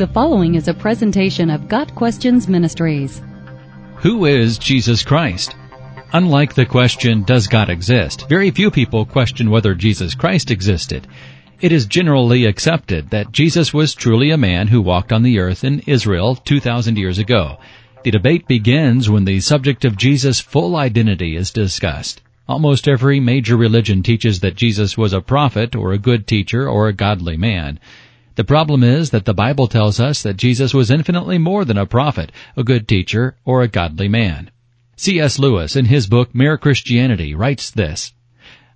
The following is a presentation of Got Questions Ministries. Who is Jesus Christ? Unlike the question, does God exist? Very few people question whether Jesus Christ existed. It is generally accepted that Jesus was truly a man who walked on the earth in Israel 2,000 years ago. The debate begins when the subject of Jesus' full identity is discussed. Almost every major religion teaches that Jesus was a prophet or a good teacher or a godly man. The problem is that the Bible tells us that Jesus was infinitely more than a prophet, a good teacher, or a godly man. C.S. Lewis, in his book Mere Christianity, writes this,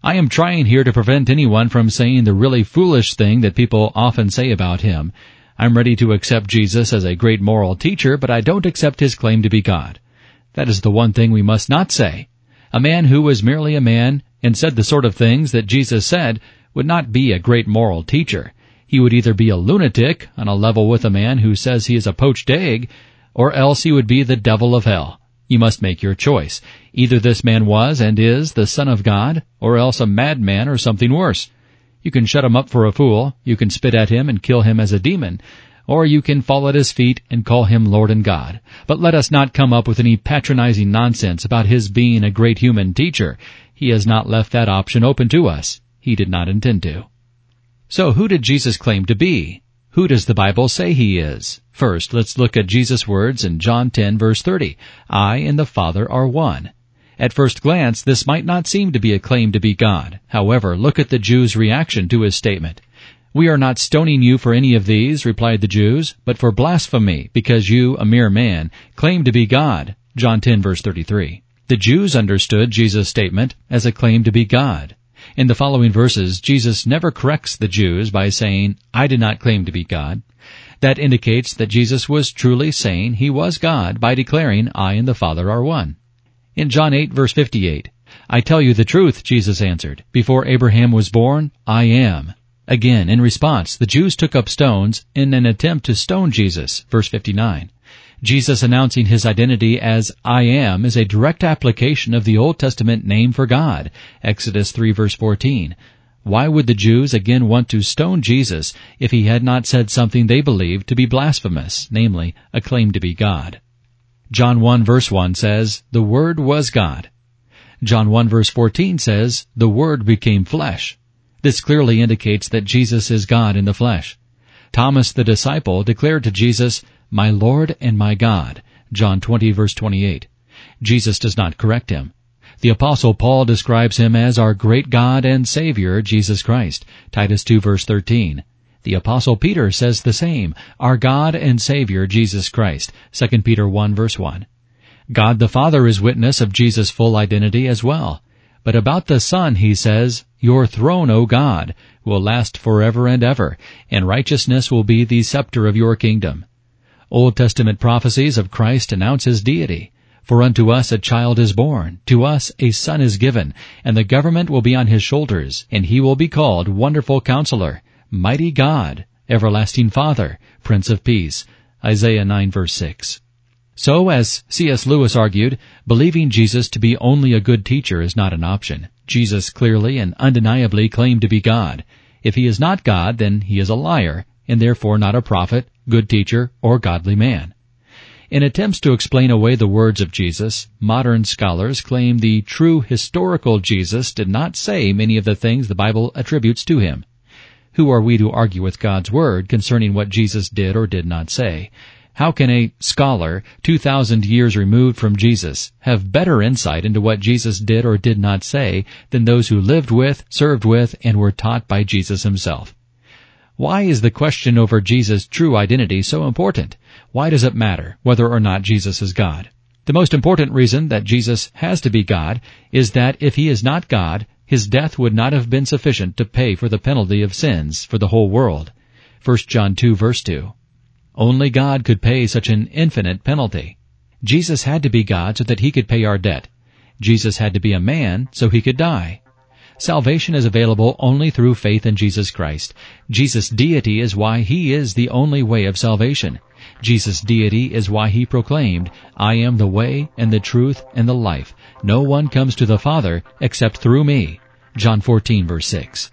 I am trying here to prevent anyone from saying the really foolish thing that people often say about him. I'm ready to accept Jesus as a great moral teacher, but I don't accept his claim to be God. That is the one thing we must not say. A man who was merely a man and said the sort of things that Jesus said would not be a great moral teacher. He would either be a lunatic on a level with a man who says he is a poached egg, or else he would be the devil of hell. You must make your choice. Either this man was and is the Son of God, or else a madman or something worse. You can shut him up for a fool, you can spit at him and kill him as a demon, or you can fall at his feet and call him Lord and God. But let us not come up with any patronizing nonsense about his being a great human teacher. He has not left that option open to us. He did not intend to. So who did Jesus claim to be? Who does the Bible say he is? First, let's look at Jesus' words in John 10 verse 30. I and the Father are one. At first glance, this might not seem to be a claim to be God. However, look at the Jews' reaction to his statement. We are not stoning you for any of these, replied the Jews, but for blasphemy, because you, a mere man, claim to be God. John 10 verse 33. The Jews understood Jesus' statement as a claim to be God. In the following verses, Jesus never corrects the Jews by saying, I did not claim to be God. That indicates that Jesus was truly saying he was God by declaring, I and the Father are one. In John 8 verse 58, I tell you the truth, Jesus answered. Before Abraham was born, I am. Again, in response, the Jews took up stones in an attempt to stone Jesus. Verse 59. Jesus announcing his identity as I am is a direct application of the Old Testament name for God, Exodus 3 verse 14. Why would the Jews again want to stone Jesus if he had not said something they believed to be blasphemous, namely, a claim to be God? John 1 verse 1 says, The Word was God. John 1 verse 14 says, The Word became flesh. This clearly indicates that Jesus is God in the flesh. Thomas the disciple declared to Jesus, my Lord and my God. John 20 verse 28. Jesus does not correct him. The apostle Paul describes him as our great God and Savior, Jesus Christ. Titus 2 verse 13. The apostle Peter says the same, our God and Savior, Jesus Christ. 2 Peter 1 verse 1. God the Father is witness of Jesus' full identity as well. But about the Son he says, Your throne, O God, will last forever and ever, and righteousness will be the scepter of your kingdom. Old Testament prophecies of Christ announce his deity. For unto us a child is born, to us a son is given, and the government will be on his shoulders, and he will be called Wonderful Counselor, Mighty God, Everlasting Father, Prince of Peace. Isaiah 9 verse 6. So, as C.S. Lewis argued, believing Jesus to be only a good teacher is not an option. Jesus clearly and undeniably claimed to be God. If he is not God, then he is a liar, and therefore not a prophet, good teacher, or godly man. In attempts to explain away the words of Jesus, modern scholars claim the true historical Jesus did not say many of the things the Bible attributes to him. Who are we to argue with God's Word concerning what Jesus did or did not say? How can a scholar, 2,000 years removed from Jesus, have better insight into what Jesus did or did not say than those who lived with, served with, and were taught by Jesus himself? Why is the question over Jesus' true identity so important? Why does it matter whether or not Jesus is God? The most important reason that Jesus has to be God is that if he is not God, his death would not have been sufficient to pay for the penalty of sins for the whole world. 1 John 2 verse 2. Only God could pay such an infinite penalty. Jesus had to be God so that he could pay our debt. Jesus had to be a man so he could die. Salvation is available only through faith in Jesus Christ. Jesus' deity is why He is the only way of salvation. Jesus' deity is why He proclaimed, I am the way and the truth and the life. No one comes to the Father except through me. John 14 verse 6.